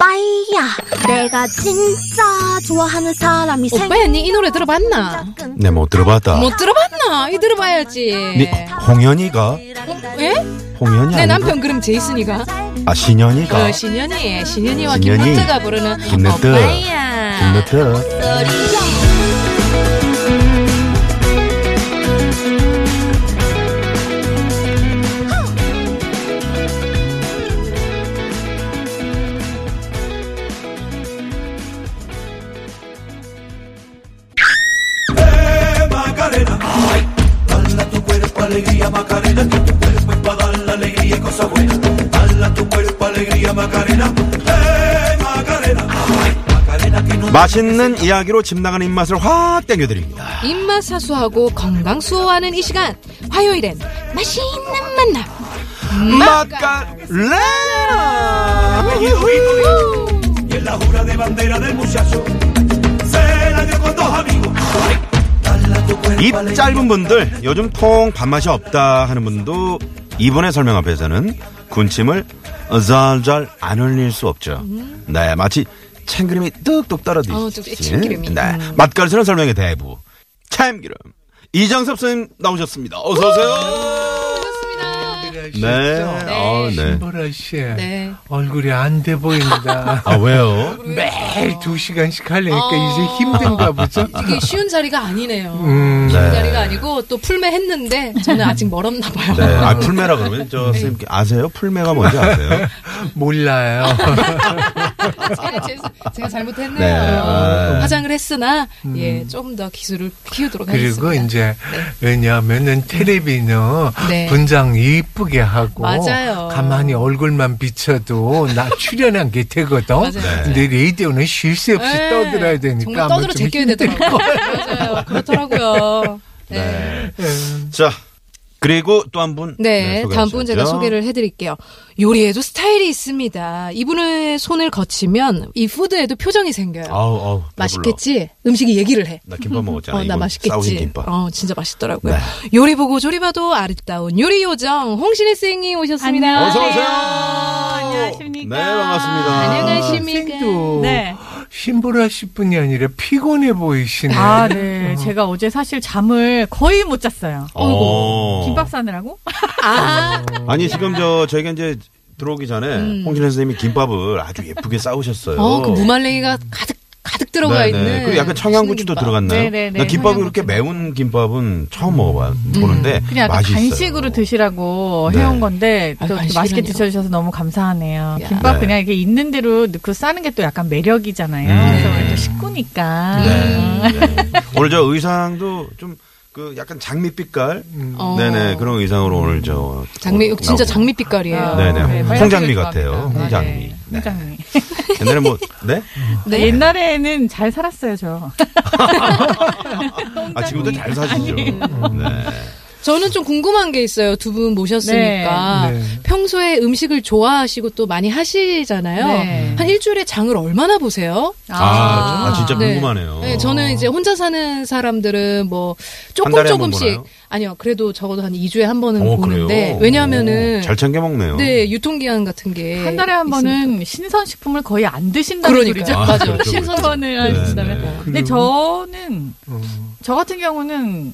오빠야 내가 진짜 좋아하는 사람이 오빠야 니 이 노래 들어봤나? 네, 못 들어봤다. 못 들어봤나? 이 들어봐야지. 니 홍현이가 예? 홍현이 내 아니고 남편 그럼 제이슨이가. 아 신현이가 어, 신현이. 신현이와 신현이. 김하트가 부르는 김하트. 오빠야. 김너트 맛있는 이야기로 집 나가는 입맛을 확 땡겨드립니다. 입맛 사수하고 건강 수호하는 이 시간. 화요일엔 맛있는 만남. 맛깔레나 입. 짧은 분들 요즘 통 밥맛이 없다 하는 분도 이번의 설명 앞에서는 군침을 잘잘 안 흘릴 수 없죠. 네, 마치 참기름이 뚝뚝 떨어지듯이. 어, 뚝뚝 참기름이. 네, 음. 맛깔스러운 설명의 대부 참기름 이정섭 선생님 나오셨습니다. 어서 오세요. 네, 어, 네. 신보라 씨 네. 얼굴이 안 돼 보인다. 아 왜요? 매일 두 시간씩 하려니까 이제 힘든가 보죠. 이게 쉬운 자리가 아니네요. 음, 쉬운 네. 자리가 아니고 또 풀매 했는데 저는 아직 멀었나 봐요. 네, 아 풀매라 그러면 저 선생님 아세요? 풀매가 뭔지 아세요? 몰라요. 제가, 제- 제가 잘못했네요. 네, 아. 화장을 했으나 예, 좀더 기술을 키우도록 그리고 하겠습니다. 이제 왜냐하면은 텔레비는 네. 분장 이쁘게 하고 맞아요. 가만히 얼굴만 비춰도 나 출연한 게 되거든. 맞아요. 근데 라디오는 쉴 새 없이 네. 떠들어야 되니까 정말 떠들어 좀 제껴야 되더라고요. 맞아요. 그렇더라고요. 네. 자, 그리고 또 한 분. 네, 다음 분 제가. 소개를 해드릴게요. 요리에도 스타일이 있습니다. 이분의 손을 거치면 이 푸드에도 표정이 생겨요. 아우, 아우. 맛있겠지? 음식이 얘기를 해. 나 김밥 먹었잖아. 어, 나 맛있겠지. 김밥. 어, 진짜 맛있더라고요. 네. 요리 보고 조리 봐도 아름다운 요리 요정 홍신혜 쌤이 오셨습니다. 어서 오세요. 안녕하십니까. 네, 반갑습니다. 안녕하십니까. 쌤도 네. 신보라 씨뿐이 아니라 피곤해 보이시네. 아, 네. 제가 어제 사실 잠을 거의 못 잤어요. 어. 김밥 싸느라고? 아, 아니 지금 저 저희가 이제 들어오기 전에 홍신혜 선생님이 김밥을 아주 예쁘게 싸우셨어요. 음. 어, 그 무말랭이가 가득 가득 들어가 네네. 있는. 그리고 약간 청양고추도 김밥. 들어갔나요? 네네네. 나 김밥이 청양고추. 그렇게 매운 김밥은 처음 먹어봐 보는데 그냥 약간 맛이 간식으로. 드시라고 네. 해온 건데 아유, 또 간식이라뇨. 맛있게 드셔주셔서 너무 감사하네요. 야. 김밥 네. 그냥 이렇게 있는 대로 넣고 싸는 게 또 약간 매력이잖아요. 음. 그래서 우리 또 식구니까. 네. 네. 오늘 저 의상도 좀그 약간 장미빛깔 어. 네네 그런 의상으로 오늘 저 장미 어, 진짜 나오고. 장미 빛깔이에요. 네네 네, 홍장미 같아요. 홍장미 네, 네. 옛날에 뭐 네? 네. 옛날에는 잘 살았어요, 저. 아 지금도 잘 사시죠. 네. 저는 좀 궁금한 게 있어요. 두 분 모셨으니까. 네. 네. 평소에 음식을 좋아하시고 또 많이 하시잖아요. 네. 한 일주일에 장을 얼마나 보세요? 아, 아, 진짜 네. 궁금하네요. 네, 저는 이제 혼자 사는 사람들은 뭐 조금 조금씩 보나요? 아니요. 그래도 적어도 한 2주에 한 번은 어, 보는데 그래요? 왜냐하면은 오, 잘 챙겨 먹네요. 네, 유통 기한 같은 게 한 달에 한 있으니까. 번은 신선 식품을 거의 안 드신다는 그러니까요. 소리죠. 아, 맞아요. 그렇죠, 신선 그렇죠. 번을 네, 하신다면. 네. 근데 저는 음. 저 같은 경우는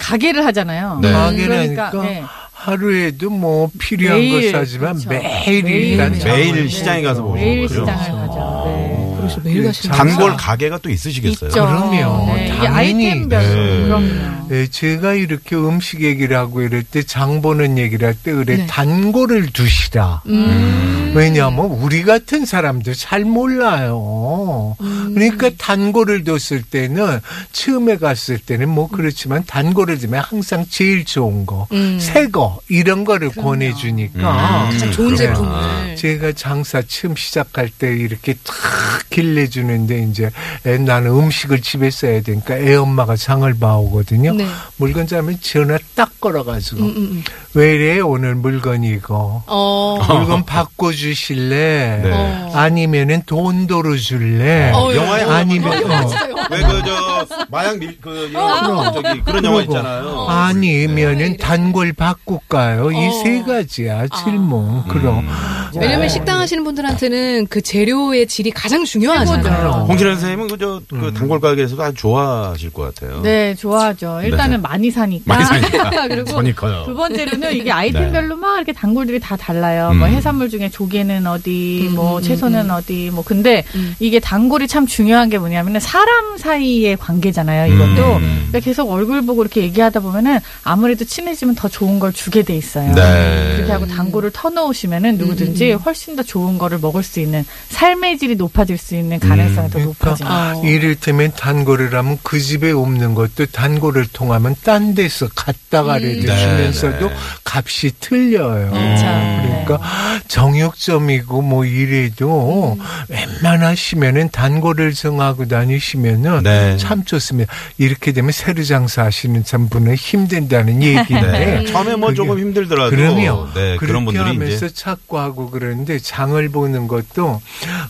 가게를 하잖아요. 네. 가게라니까 그러니까, 네. 하루에도 뭐 필요한 매일, 거 사지만 그렇죠. 매일 매일 일단 그렇죠. 매일 네. 시장에 가서 보시는 매일 거죠? 시장을 가죠. 네. 그래서 매일 가시는 장- 단골. 가게가 또 있으시겠어요? 있죠. 그럼요. 네. 이게 당연히. 아이템별 네. 그럼요. 예, 제가 이렇게 음식 얘기를 하고 이럴 때 장 보는 얘기를 할 때 그래 네. 단골을 두시라. 음. 왜냐하면 우리 같은 사람도 잘 몰라요. 음. 그러니까 단골을 뒀을 때는 처음에 갔을 때는 뭐 그렇지만 단골을 두면 항상 제일 좋은 거, 음. 새거 이런 거를 권해주니까 음. 가장 좋은. 제품을. 제가 장사 처음 시작할 때 이렇게 탁 길내주는데 이제 애, 나는 음식을 집에서 해야 되니까 애 엄마가 장을 봐오거든요. 네. 물건 자면 전화 딱 걸어가지고 음, 음, 음. 왜 이래 오늘 물건이 이거 어. 물건 바꿔 주실래? 네. 어. 아니면은 돈 돌어 줄래? 어, 영화에 아니면 어. 왜그 저 마약 밀그 이런 저기 그런 영화. 있잖아요. 아니면은 단골 바꿀까요? 이 어. 세 가지야 질문. 그럼 왜냐면 식당 하시는 분들한테는 그 재료의 질이 가장 중요하잖아요. 홍신혜 선생님은 그저 그 단골 가게에서도 아주 좋아하실 것 같아요. 네, 좋아하죠. 일단은 많이 사니까. 많이 사니까. 그리고 손이 커요. 두 번째로는 이게 아이템별로 막 이렇게 단골들이 다 달라요. 음. 뭐 해산물 중에 조개는 어디, 음, 뭐 음, 채소는 어디, 뭐 근데 음. 이게 단골이 참 중요한 게 뭐냐면은 사람 사이의 관계잖아요. 이것도 음. 그러니까 계속 얼굴 보고 이렇게 얘기하다 보면은 아무래도 친해지면 더 좋은 걸 주게 돼 있어요. 네. 그렇게 하고 단골을 터놓으시면은 누구든지 훨씬 더 좋은 거를 먹을 수 있는 삶의 질이 높아질 수 있는 가능성이 더 그러니까 높아지는. 어. 이를테면 단골을 하면 그 집에 없는 것도 단골을 통 하면 딴 데서 갖다가라도 음. 네, 주면서도 네. 값이 틀려요. 그렇죠. 그러니까 정육점이고 뭐 이래도 웬만하시면은 단골을 정하고 다니시면은 네. 참 좋습니다. 이렇게 되면 새로 장사하시는 참 분은 힘든다는 얘기인데 네. 처음에 뭐 조금 힘들더라도 그럼요. 네, 그런 분들이 하면서 이제 찾고 하고 그러는데 장을 보는 것도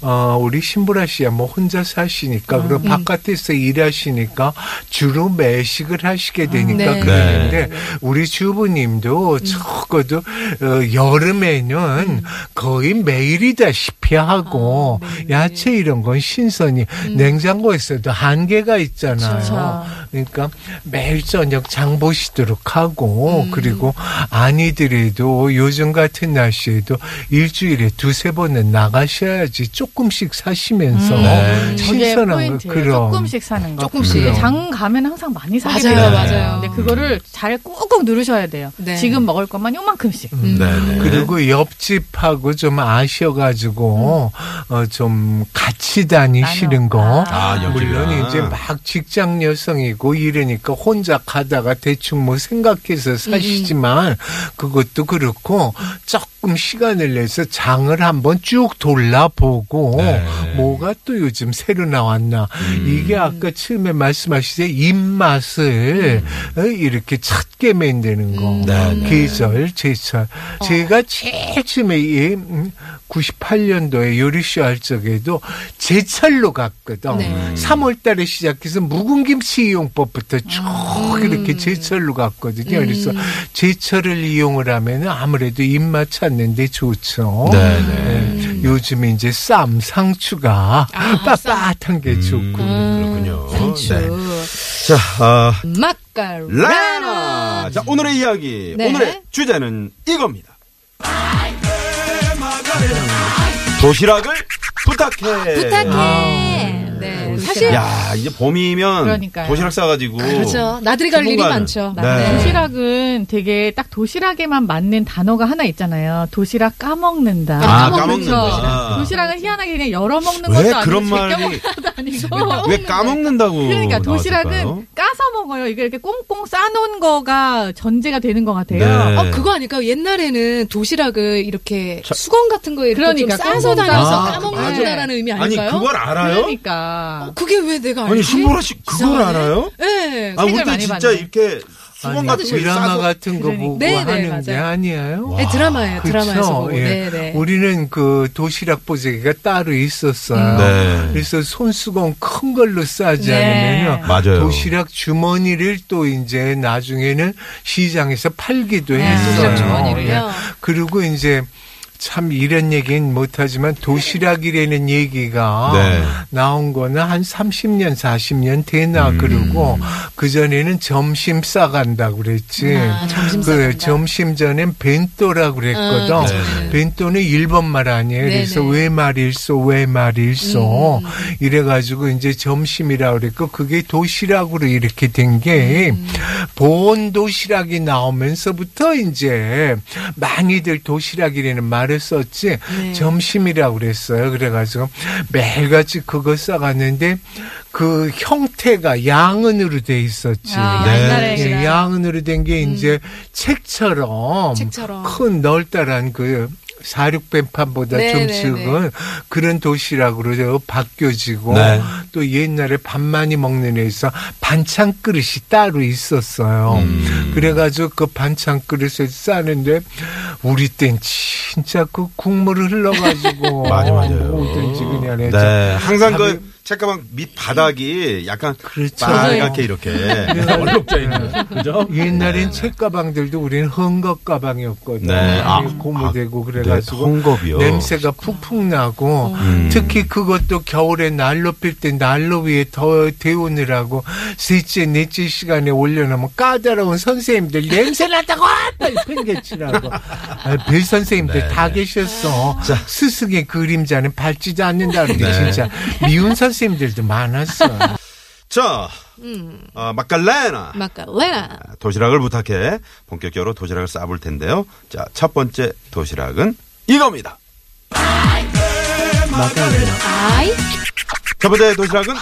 어 우리 신보라 씨야 뭐 혼자 사시니까 음. 그리고 바깥에서 일하시니까 주로 매식을 하 시게 되니까 네. 그러는데 네. 우리 주부님도 음. 적어도 어, 여름에는 거의 매일이다시피 하고 아, 네. 야채 이런 건 신선히 냉장고에서도 한계가 있잖아요. 그렇죠. 그러니까 매일 저녁 장 보시도록 하고 음. 그리고 아니더라도 요즘 같은 날씨에도 일주일에 두세 번은 나가셔야지 조금씩 사시면서 음. 네. 신선한 거. 그럼 조금씩 사는 거. 조금씩. 장 가면 항상 많이 사게 맞아요, 돼요. 맞아요. 근데 그거를 잘 꾹꾹 누르셔야 돼요. 네. 지금 먹을 것만 요만큼씩. 음. 네, 네. 그리고 옆집하고 좀 아셔가지고 음. 어좀 같이 다니시는 거. 아, 옆집이랑. 물론 이제 막 직장 여성이고 이러니까 혼자 가다가 대충 뭐 생각해서 사시지만 그것도 그렇고 조금 시간을 내서 장을 한번 쭉 돌아보고 네. 뭐가 또 요즘 새로 나왔나 이게 아까 처음에 말씀하시듯 입맛을 어, 이렇게 찾게 만드는 거 음. 네, 네. 계절 제철 제가 제일 처음에 이 98년도에 요리쇼 할 적에도 제철로 갔거든 네. 3월달에 시작해서 묵은 김치 이용법부터 쭉 음. 이렇게 제철로 갔거든요 그래서 제철을 이용을 하면 아무래도 입맛 찾 는데 좋죠 네, 네. 네. 요즘에 이제 쌈 상추가 아, 빳빳한 게 좋고 음, 그렇군요. 상추. 네. 자, 아, 마카레나. 자, 오늘의 이야기. 네. 오늘의 주제는 이겁니다. 도시락을 부탁해. 부탁해. 네. 사실 야, 이제 봄이면 그러니까요. 도시락 싸가지고. 그렇죠. 나들이 갈 일이. 많죠. 네. 도시락은 되게 딱 도시락에만 맞는 단어가 하나 있잖아요. 도시락 까먹는다. 아, 까먹는다. 까먹는다. 도시락은 희한하게 그냥 열어 먹는 왜 것도 아니고 그런 말이- 아니고. 왜 까먹는다고. 그러니까 도시락은 나왔을까요? 까서 먹어요. 이게 이렇게 꽁꽁 싸놓은 거가 전제가 되는 것 같아요. 네. 어, 그거 아닐까요? 옛날에는 도시락을 이렇게 수건 같은 거에 이렇게 그러니까, 좀 싸서 다녀서 아, 까먹는다라는 의미 아니, 아닐까요? 그걸 알아요? 그러니까. 어, 그게 왜 내가 알지? 아니, 신보라 씨, 그걸 이상하네. 알아요? 네. 아, 우리 책을 때 많이 진짜 봤네. 이렇게 수건 같은 거 드라마 싸서 같은 거 그러니까. 보고 네, 네, 하는 게 맞아요. 아니에요? 네, 드라마예요. 그쵸? 드라마에서 보고. 예. 네, 네. 우리는 그 도시락 보재기가 따로 있었어요. 네. 그래서 손수건 큰 걸로 싸지 네. 않으면 맞아요. 도시락 주머니를 또 이제 나중에는 시장에서 팔기도 네. 했어요. 도시락 주머니를요? 예. 그리고 이제 참 이런 얘기는 못하지만 도시락이라는 얘기가 네. 나온 거는 한 30년, 40년 되나 음. 그러고 그전에는 점심 싸간다고 그랬지. 아, 점심 그 싸간다. 점심 전엔 벤또라고 그랬거든. 아, 그쵸. 벤또는 일본 말 아니에요. 네네. 그래서 왜 말일소, 왜 말일소. 음. 이래가지고 이제 점심이라고 그랬고 그게 도시락으로 이렇게 된게 음. 보온 도시락이 나오면서부터 이제 많이들 도시락이라는 말을 썼지 네. 점심이라고 그랬어요. 그래가지고 매일같이 그거 싸갔는데 그 형태가 양은으로 돼 있었지. 아, 네. 예, 그냥 양은으로 된 게 이제 책처럼, 책처럼. 큰 널따란 그 사육뱀판보다 네, 좀 네, 적은 그런 도시락으로 저 바뀌어지고 네. 또 옛날에 밥 많이 먹는 애에서 반찬 그릇이 따로 있었어요. 음. 그래가지고 그 반찬 그릇을 싸는데 우리 땐 진짜 그 국물을 흘러가지고 맞아, 맞아요. 뭐든지 그냥 네. 항상 그 책가방 밑 바닥이 약간 그렇죠. 빨갛게 이렇게 얼룩져 있는. 그죠? 옛날엔 책가방들도 우리는 헝겊 가방이었거든. 네. 아, 고무되고 네, 그래가지고 헝겊이요. 냄새가 푹푹 나고 음. 특히 그것도 겨울에 난로 필 때 난로 위에 더 데우느라고 셋째 넷째 시간에 올려놓으면 까다로운 선생님들 냄새 난다고 빨리 팽개치라고 아, 별 선생님들 네, 다 네. 계셨어 자. 스승의 그림자는 밟지도 않는다 그러는데 네. 진짜 미운 선생 님들도 많았어 자, 음. 어, 마칼레나. 마카레나. 도시락을 부탁해 본격적으로 도시락을 싸볼 텐데요. 자, 첫 번째 도시락은 이겁니다. 아이, 첫 번째 도시락은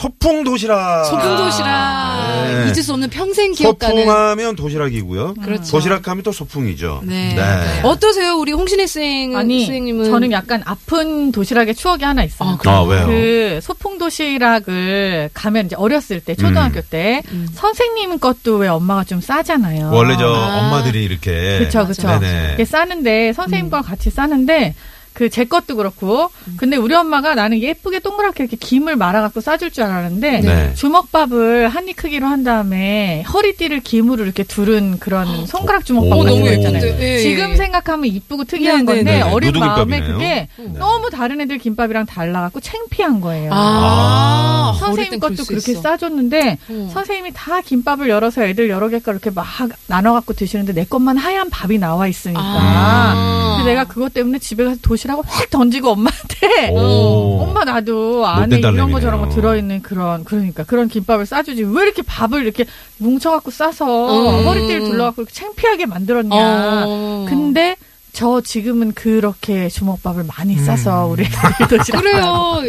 소풍 도시락. 소풍 도시락. 네. 잊을 수 없는 평생 기억가는. 소풍하면 도시락이고요. 그렇죠. 도시락하면 또 소풍이죠. 네. 어떠세요, 우리 홍신혜 생, 아니 선생님은? 저는 약간 아픈 도시락의 추억이 하나 있어요. 아, 그래요? 아, 왜요? 그 소풍 도시락을 가면 이제 어렸을 때 초등학교 때 음. 선생님 것도 왜 엄마가 좀 싸잖아요. 원래 저 아. 엄마들이 이렇게 그쵸, 그쵸. 네네. 이게 싸는데 음. 선생님 걸 같이 싸는데 그 제 것도 그렇고 근데 우리 엄마가 나는 예쁘게 동그랗게 이렇게 김을 말아갖고 싸줄 줄 알았는데 네. 주먹밥을 한 입 크기로 한 다음에 허리띠를 김으로 이렇게 두른 그런 손가락 주먹밥 오, 같은 거. 있잖아요. 예, 예, 지금 예. 생각하면 이쁘고 특이한 네, 네, 건데 네. 어린 마음에. 그게 네. 너무 다른 애들 김밥이랑 달라갖고 창피한 거예요. 아, 어릴 선생님 것도 수 그렇게 있어. 싸줬는데 어. 선생님이 다 김밥을 열어서 애들 여러 개걸 이렇게 막 나눠갖고 드시는데 내 것만 하얀 밥이 나와 있으니까 아. 근데 내가 그것 때문에 집에 가서 도시 락을 확 던지고 엄마한테 오. 엄마 나도 안에 이런 거. 저런 거 들어있는 그런 그러니까 그런 김밥을 싸주지 왜 이렇게 밥을 이렇게 뭉쳐갖고 싸서 음. 허리띠를 둘러갖고 이렇게 창피하게 만들었냐 어. 근데 저 지금은 그렇게 주먹밥을 많이 싸서 음. 우리 애들이 도시락 그래요.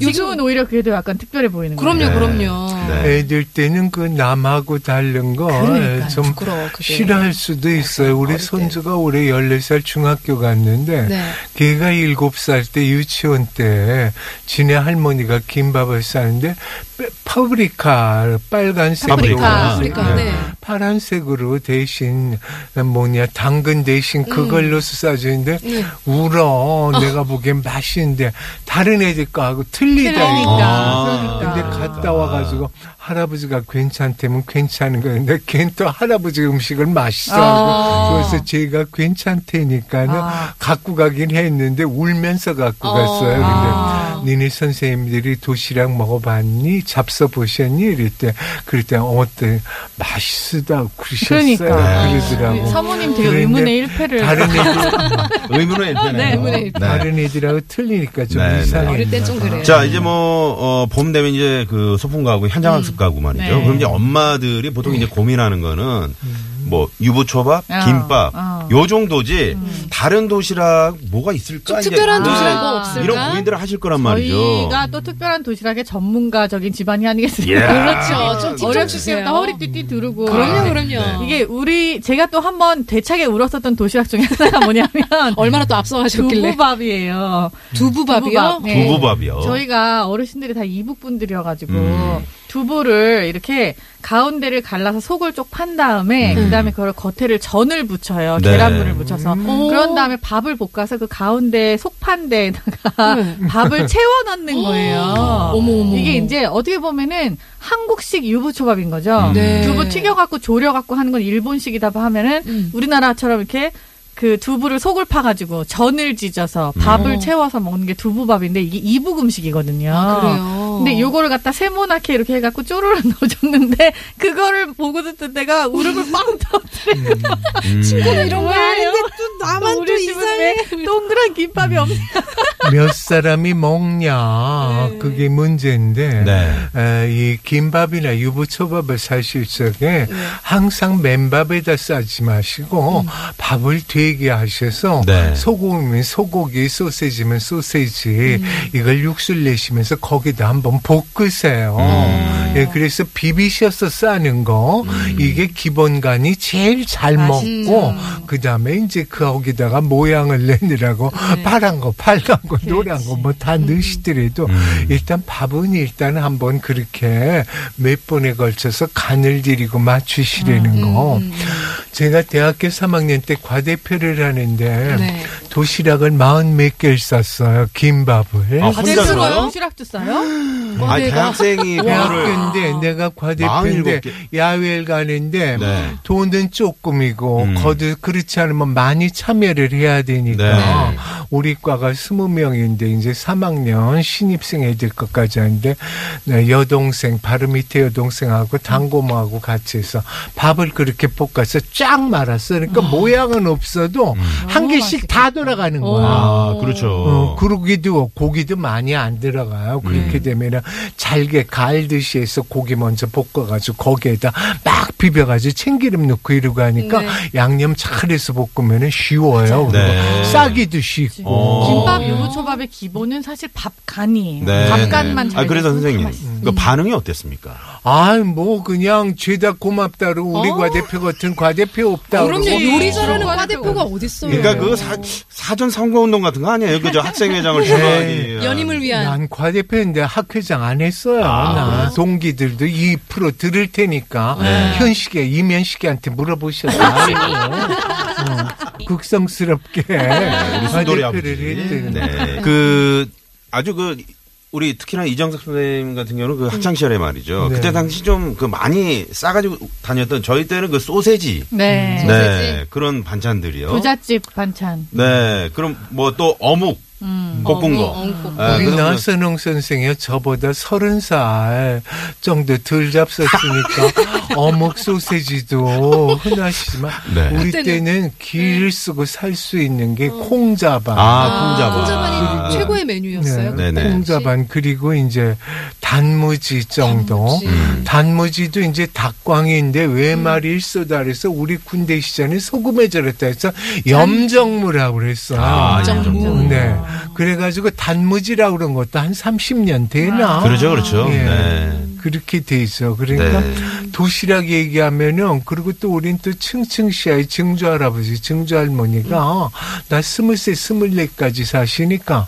지금은 오히려 그게 더 약간 특별해 보이는 거예요. 그럼요, 네. 그럼요. 네. 애들 때는 그 남하고 다른 거 그러니까요. 좀 부끄러워, 그게. 싫어할 수도 있어요. 우리. 손주가 올해 14살 중학교 갔는데 네. 걔가 7살 때 유치원 때 지네 할머니가 김밥을 싸는데 빼- 파브리카 빨간색으로 파브리카. 파브리카, 네. 파란색으로 대신 뭐냐 당근 대신 그걸로 싸주는데 네. 울어 내가 보기엔 맛있는데 다른 애들 거하고 틀리다 틀리니까. 이거. 그러니까. 근데 갔다 와가지고 할아버지가 괜찮다면 괜찮은 거였는데 걔는 또 할아버지 음식을 맛있어 아. 하고 그래서 제가 괜찮다니까는 아. 갖고 가긴 했는데 울면서 갖고 어. 갔어요. 근데 아. 니네 선생님들이 도시락 먹어봤니? 잡숴 보셨니? 이럴 때 그럴 때 어때 맛있다 그러셨어요. 그러니까. 그러더라고. 사모님 되게 의문의 일패를 다른 애들 의문의 일패네요. 네, 의문의 일패. 다른 애들하고 틀리니까 좀 네, 네. 이상해. 어릴 땐좀 그래요. 자, 이제 뭐, 어, 봄 되면 이제 그 소풍 가고 현장 학습 가고 말이죠. 네. 그럼 이제 엄마들이 보통 이제 고민하는 거는 뭐 유부초밥, 어, 김밥, 어. 요 정도지 다른 도시락 뭐가 있을까? 좀 특별한 네. 도시락 뭐 없을까? 이런 고민들을 하실 거란 말이죠. 저희가 또 특별한 도시락의 전문가적인 집안이 아니겠습니까? 예. 그렇죠. 좀 팁좀 어렸을 주세요. 때부터 허리띠띠 두르고 그럼요, 그럼요. 네. 이게 우리 제가 또 한 번 대차게 울었었던 도시락 중에 하나가 뭐냐면 얼마나 또 앞서가셨길래. 두부밥이에요. 두부밥이요? 두부밥. 네. 두부밥이요. 저희가 어르신들이 다 이북 분들이어가지고 음. 두부를 이렇게 가운데를 갈라서 속을 쪽 판 다음에 음. 그다음에 그걸 겉에를 전을 붙여요 네. 계란물을 붙여서 오. 그런 다음에 밥을 볶아서 그 가운데 속판대에다가 네. 밥을 채워 넣는 거예요. 어머, 어머. 이게 이제 어떻게 보면은 한국식 유부초밥인 거죠. 음. 네. 두부 튀겨갖고 졸여갖고 하는 건 일본식이다 하면은 음. 우리나라처럼 이렇게 그 두부를 속을 파가지고 전을 지져서 밥을 음. 채워서 먹는 게 두부밥인데 이게 이북 음식이거든요. 아, 그래요. 근데 요거를 갖다 세모나게 이렇게 해갖고 쪼르르 넣어줬는데 그거를 보고 듣던 내가 울음을 빵 터뜨려. 음. 이런 거? 아는데 또 나만 또 이상해. 왜 동그란 김밥이 없냐. 몇 사람이 먹냐 그게 문제인데 네. 에, 이 김밥이나 유부초밥을 사실 적에 항상 맨밥에다 싸지 마시고 밥을 되게 하셔서 네. 소고기면 소고기 소세지면 소세지 이걸 육수를 내시면서 거기다 한번 볶으세요. 음. 예, 그래서 비비셔서 싸는 거 이게 기본간이 제일 잘 맛있죠. 먹고 그 다음에 이제 거기다가 모양을 내느라고 파란 거, 빨간 거, 노란 거뭐 다 넣으시더라도 음. 일단 밥은 일단 한번 그렇게 몇 번에 걸쳐서 간을 들이고 맞추시라는 거. 제가 대학교 3학년 때 과대표를 하는데 네. 도시락을 마흔 몇 개를 쌌어요. 김밥을. 아, 혼자 대표로 들어요? 도시락도 싸요? 아, 대학생이 대학교인데 내가 과대표인데 47개. 야외를 가는데 네. 돈은 조금이고 음. 거듭 그렇지 않으면 많이 참여를 해야 되니까 네. 우리 과가 20명인데 이제 3학년 신입생 애들 것까지 하는데 네, 여동생 바로 밑에 여동생하고 단고모하고 같이 해서 밥을 그렇게 볶아서 쫙 말았어. 그러니까 모양은 없어도 한 너무 개씩 다 돌아가는 거야. 아, 그렇죠. 어, 그러기도 고기도 많이 안 들어가요. 그렇게 음. 되면은 잘게 갈듯이 해서 고기 먼저 볶아가지고 거기에다 막 비벼가지고 참기름 넣고 이러고 하니까 네. 양념 잘해서 볶으면은 쉬워요. 그리고 네. 싸기도 쉽고. 어. 김밥 유부초밥의 기본은 사실 밥간이에요. 네. 밥간만 네. 잘 아, 그래서 선생님, 다 맛있어요. 그 반응이 어땠습니까? 아, 뭐 그냥 죄다 고맙다고 우리 어? 과대표 같은 과대표 없다고. 그럼요. 그러고. 요리 잘하는 어. 과대표가 어딨어요. 그러니까 그 사, 사전 선거운동 같은 거 아니에요? 그저 학생회장을 출마하기. 위한. 연임을 위한. 난 과대표인데 학회장 안 했어요. 아, 나 그래요? 동기들도 이 프로 들을 테니까 네. 현식에 이면식이한테 물어보셔도 알고 어, 극성스럽게 우리 순돌이 과대표를 아버지. 네. 그 아주 그 우리 특히나 이정석 선생님 같은 경우는 그 학창 시절에 말이죠. 네. 그때 당시 좀 그 많이 싸가지고 다녔던 저희 때는 그 소세지. 네. 네. 그런 반찬들이요. 부잣집 반찬. 네. 그럼 뭐 또 어묵 음. 볶은 거. 어묵, 어묵. 아, 우리 그다음에 나선홍 선생이 저보다 서른 살 정도 덜 잡섰으니까 어묵 소세지도 흔하시지만 네. 우리 때는 길 쓰고 살 수 있는 게 콩자반. 아, 콩자반. 콩자반이 아. 최고의 메뉴였어요. 네. 콩자반 그리고 이제 단무지 정도. 단무지. 음. 단무지도 이제 닭광인데 왜 말이 일소달해서 우리 군대 시절에 소금에 절였다 해서 염정무라고 그랬어요. 아, 염정무. 네. 그 래가지고 단무지라고 그런 것도 한 30년 되나? 그렇죠, 그렇죠. 예. 네. 그렇게 돼 있어. 그러니까 네. 도시락 얘기하면은 그리고 또 우린 또 층층시야의 증조 할아버지, 증조 할머니가 나 스물 세, 스물네까지 사시니까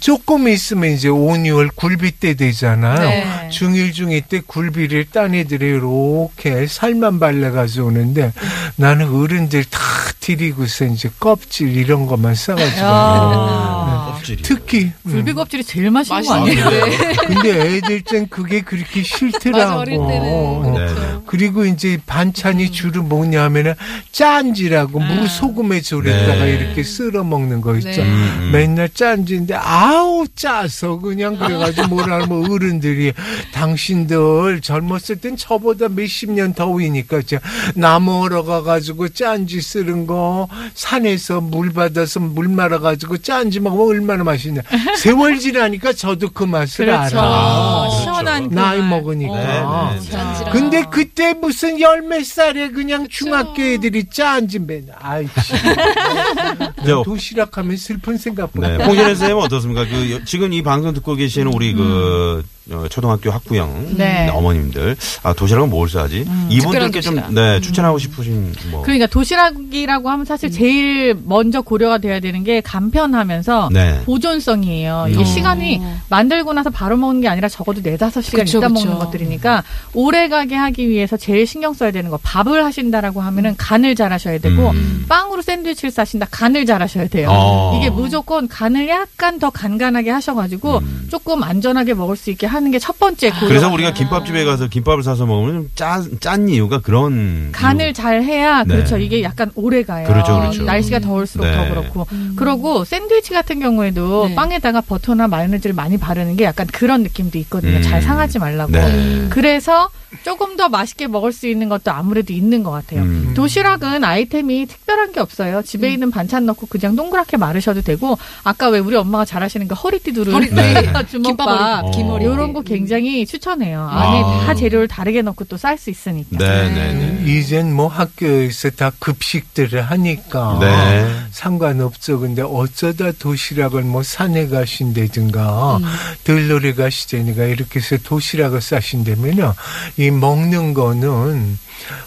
조금 있으면 이제 5, 6월 굴비 때 되잖아요. 네. 중일 중일 때 굴비를 딴 애들이 이렇게 살만 발라 가지고 오는데 나는 어른들 다 드리고서 이제 껍질 이런 것만 싸가지고 야. 껍질이. 특히 음. 굴비 껍질이 제일 맛있는 거 아니에요? 데 근데 애들 땐 그게 그렇게 싫더라고. 맞아, 어릴 때는. 어. 네. 그리고 이제 반찬이 주로 뭐냐면은 짠지라고 무 소금에 졸였다가 네. 이렇게 쓸어 먹는 거 있죠. 네. 음, 음. 맨날 짠지인데 아우 짜서 그냥 그래가지고 뭐라 하면 어른들이 당신들 젊었을 땐 저보다 몇십 년 더위니까 저 나무 얼어 가가지고 짠지 쓰는 거 산에서 물 받아서 물 말아가지고 짠지 먹으면 얼마나 맛있냐. 세월 지나니까 저도 그 맛을 그렇죠. 알아. 아, 그렇죠. 시원한 그 나이 맛. 먹으니까. 네, 네, 네. 짠지랑. 근데 그때 무슨 열 몇 살에 그냥 중학교 애들이 짠지 맨 아이 저- 도시락 하면 슬픈 생각보다 네. 홍신혜 선생님은 어떻습니까? 그 여- 지금 이 방송 듣고 계시는 우리 그 어, 초등학교 학부형 네. 어머님들 아 도시락은 뭘 싸지? 이분들께 좀 도시락. 네, 추천하고 싶으신 뭐 그러니까 도시락이라고 하면 사실 제일 먼저 고려가 돼야 되는 게 간편하면서 네. 보존성이에요. 이게 음. 시간이 만들고 나서 바로 먹는 게 아니라 적어도 네 다섯 시간 그쵸, 있다 그쵸. 먹는 것들이니까 오래 가게 하기 위해서 제일 신경 써야 되는 거 밥을 하신다라고 하면은 간을 잘 하셔야 되고 음. 빵으로 샌드위치를 싸신다 간을 잘 잘하셔야 돼요. 어. 이게 무조건 간을 약간 더 간간하게 하셔가지고 음. 조금 안전하게 먹을 수 있게 하는 게 첫 번째 고려. 그래서 우리가 김밥집에 가서 김밥을 사서 먹으면 짠, 짠 이유가 그런. 간을 이유. 잘 해야 네. 그렇죠. 이게 약간 오래 가요. 그렇죠, 그렇죠. 날씨가 더울수록 네. 더 그렇고. 그리고 샌드위치 같은 경우에도 네. 빵에다가 버터나 마요네즈를 많이 바르는 게 약간 그런 느낌도 있거든요. 음. 잘 상하지 말라고. 네. 그래서 조금 더 맛있게 먹을 수 있는 것도 아무래도 있는 것 같아요. 음. 도시락은 아이템이 특별한 게 없어요. 집에 있는 반찬 넣고 그냥 동그랗게 마르셔도 되고 아까 왜 우리 엄마가 잘하시는 그 허리띠 허리띠. 네. 김밥 주먹밥 김허리. 이런 거 굉장히 추천해요. 안에 아. 다 재료를 다르게 넣고 또 쌀 수 있으니까. 네, 네, 네. 이젠 뭐 학교에서 다 급식들을 하니까 네. 상관없죠. 근데 어쩌다 도시락을 뭐 산에 가신다든가 음. 들놀이 가시다니까 이렇게 해서 도시락을 싸신다면요. 이 먹는 거는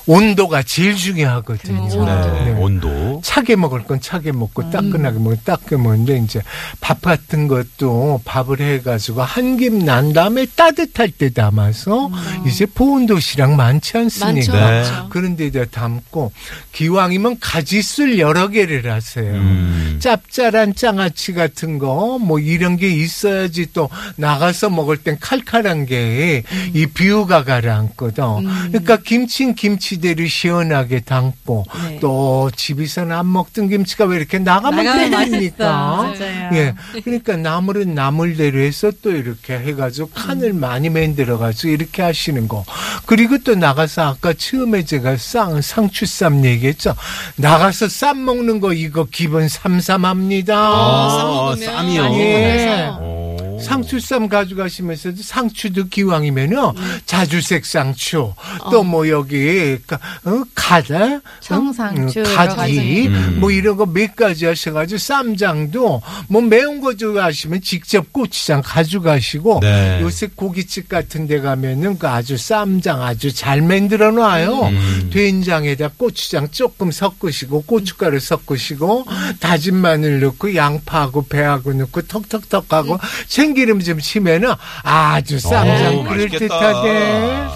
온도가 제일 중요하거든요. 그렇죠. 네. 네. 온도. 차게 먹을 건 차게 먹고 따끈하게 먹을 건 따끈 먹는데 이제 밥 같은 것도 밥을 해가지고 한 김 난 다음에 따뜻할 때 담아서 이제 보온 도시락 많지. 않습니까? 네. 많죠. 그런데다 담고 기왕이면 가지술 여러 개를 하세요. 음. 짭짤한 장아찌 같은 거 뭐 이런 게 있어야지 또 나가서 먹을 땐 칼칼한 게 이 비유가 가라앉거든. 그러니까 김치는 김치대로 시원하게 담고 네. 또 집에서는 안 먹던 김치가 왜 이렇게 나가면 됩니까? 예. 그러니까 나물은 나물대로 해서 또 이렇게 해가지고 칸을 많이 만들어가지고 이렇게 하시는 거. 그리고 또 나가서 아까 처음에 제가 쌍, 상추쌈 얘기했죠. 나가서 쌈 먹는 거 이거 기본 삼삼합니다. 아, 쌈 먹으면 쌈이요. 예. 오. 상추쌈 가져가시면서도 상추도 기왕이면요 자주색 상추 또 뭐 여기 가- 어, 가다 청상추, 어, 가지. 음. 뭐 이런 거 몇 가지 하셔가지고 쌈장도 뭐 매운 거 좋아하시면 직접 고추장 가져가시고 네. 요새 고깃집 같은 데 가면은 그 아주 쌈장 아주 잘 만들어 놔요 음. 된장에다 고추장 조금 섞으시고 고춧가루 섞으시고 다진 마늘 넣고 양파하고 배하고 넣고 턱턱턱하고 참기름 좀 치면은 아주 쌈장 오, 그럴 맛있겠다. 듯하게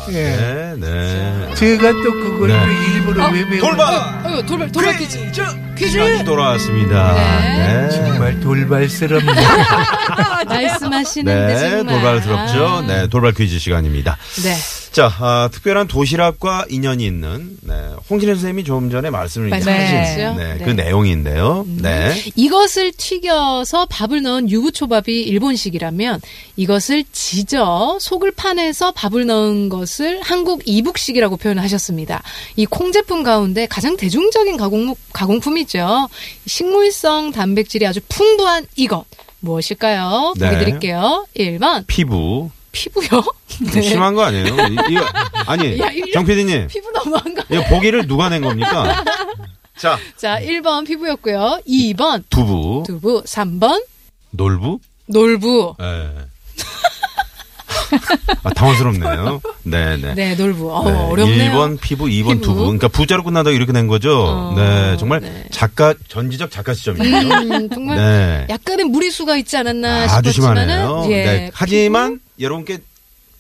예. 네, 네. 제가 또 그걸 네. 또 일부러 왜 외우는 돌발! 어, 돌발 돌발 퀴즈. 퀴즈. 시간이 돌아왔습니다. 네. 네. 정말 돌발스럽네. 말씀하시는데 네, 정말. 돌발스럽죠. 아. 네, 돌발 퀴즈 시간입니다. 네. 자, 아, 특별한 도시락과 인연이 있는 네, 홍진혜 선생님이 조금 전에 말씀을? 하신 네, 네. 그 내용인데요. 네. 이것을 튀겨서 밥을 넣은 유부초밥이 일본식이라면 이것을 지져 속을 파내서 밥을 넣은 것을 한국 이북식이라고 표현하셨습니다. 이 콩 제품 가운데 가장 대중적인 가공, 가공품이죠. 식물성 단백질이 아주 풍부한 이것. 무엇일까요? 보기 네. 드릴게요. 1번 피부. 피부요? 좀 심한 거 아니에요? 이- 이거 아니, 야, 일- 정 PD님. 피부 너무한 거. 이거 보기를 누가 낸 겁니까? 자, 자, 1번 피부였고요. 2번 두부, 두부, 3번 놀부. 놀부. 네. 아, 당황스럽네요. 네, 네. 네, 놀부. 어, 네, 어렵네요. 1번 피부, 2번 피부. 두부. 그러니까 부자로 끝난다고 이렇게 된 거죠. 어, 네, 정말 네. 작가 전지적 작가 시점이에요. 음, 정말 네. 약간의 무리수가 있지 않았나 아주 싶었지만은 심하네요. 예, 네, 하지만 여러분께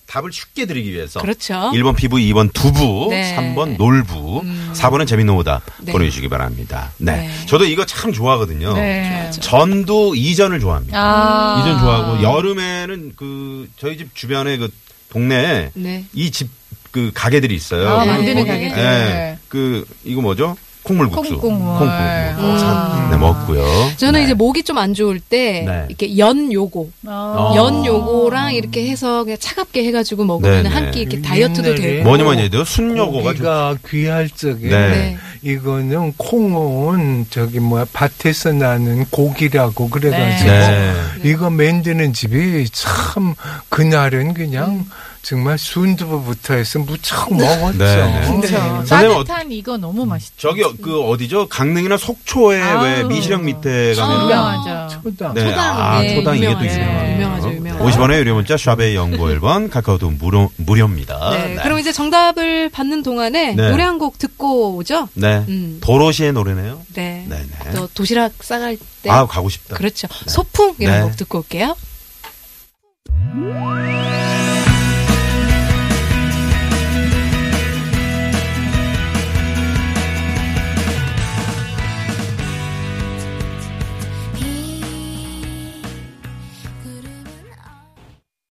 답을 쉽게 드리기 위해서 그렇죠. 1번 피부, 2번 두부, 네. 3번 놀부, 4번은 재밌는 오답 네. 보내주시기 바랍니다. 네. 네. 저도 이거 참 좋아하거든요. 네. 전도 이전을 좋아합니다. 아. 이전 좋아하고 여름에는 그 저희 집 주변에 그 동네에 네. 이집 그 가게들이 있어요. 아, 그 만드는 거기- 가게들. 예, 그 이거 뭐죠? 콩물국수. 콩국물. 콩국물. 음. 사- 네, 먹고요. 저는 네. 이제 목이 좀 안 좋을 때 네. 이렇게 연 요거, 어. 연 요거랑 이렇게 해서 그냥 차갑게 해가지고 먹으면 네, 네. 한끼 이렇게 다이어트도 되고. 뭐니 뭐니 해도 순요거가 좀 귀할 적에 네. 네. 이거는 콩은 저기 뭐야 밭에서 나는 고기라고 그래가지고 네. 이거 만드는 집이 참 그날은 그냥 정말 순두부부터 해서 무척 먹었죠. 네, 네. 그렇죠. 선생님, 어- 따뜻한 이거 너무 맛있죠. 저기 그 어디죠? 강릉이나 속초에 아우. 왜 미시령 밑에 가면은 유명하죠. 초당. 네. 초당, 아, 네, 초당 이게 또 유명하죠. 있네요. 유명하죠, 유명하죠. 50원의 유료 문자 샵의 연구 1번 카카오톡 무료 무료입니다. 네. 그럼 이제 정답을 받는 동안에 네. 노래 한 곡 듣고 오죠. 네. 음. 도로시의 노래네요. 네. 네, 네. 또 도시락 싸갈 때. 아, 가고 싶다. 그렇죠. 소풍 이런 네. 곡 듣고 올게요.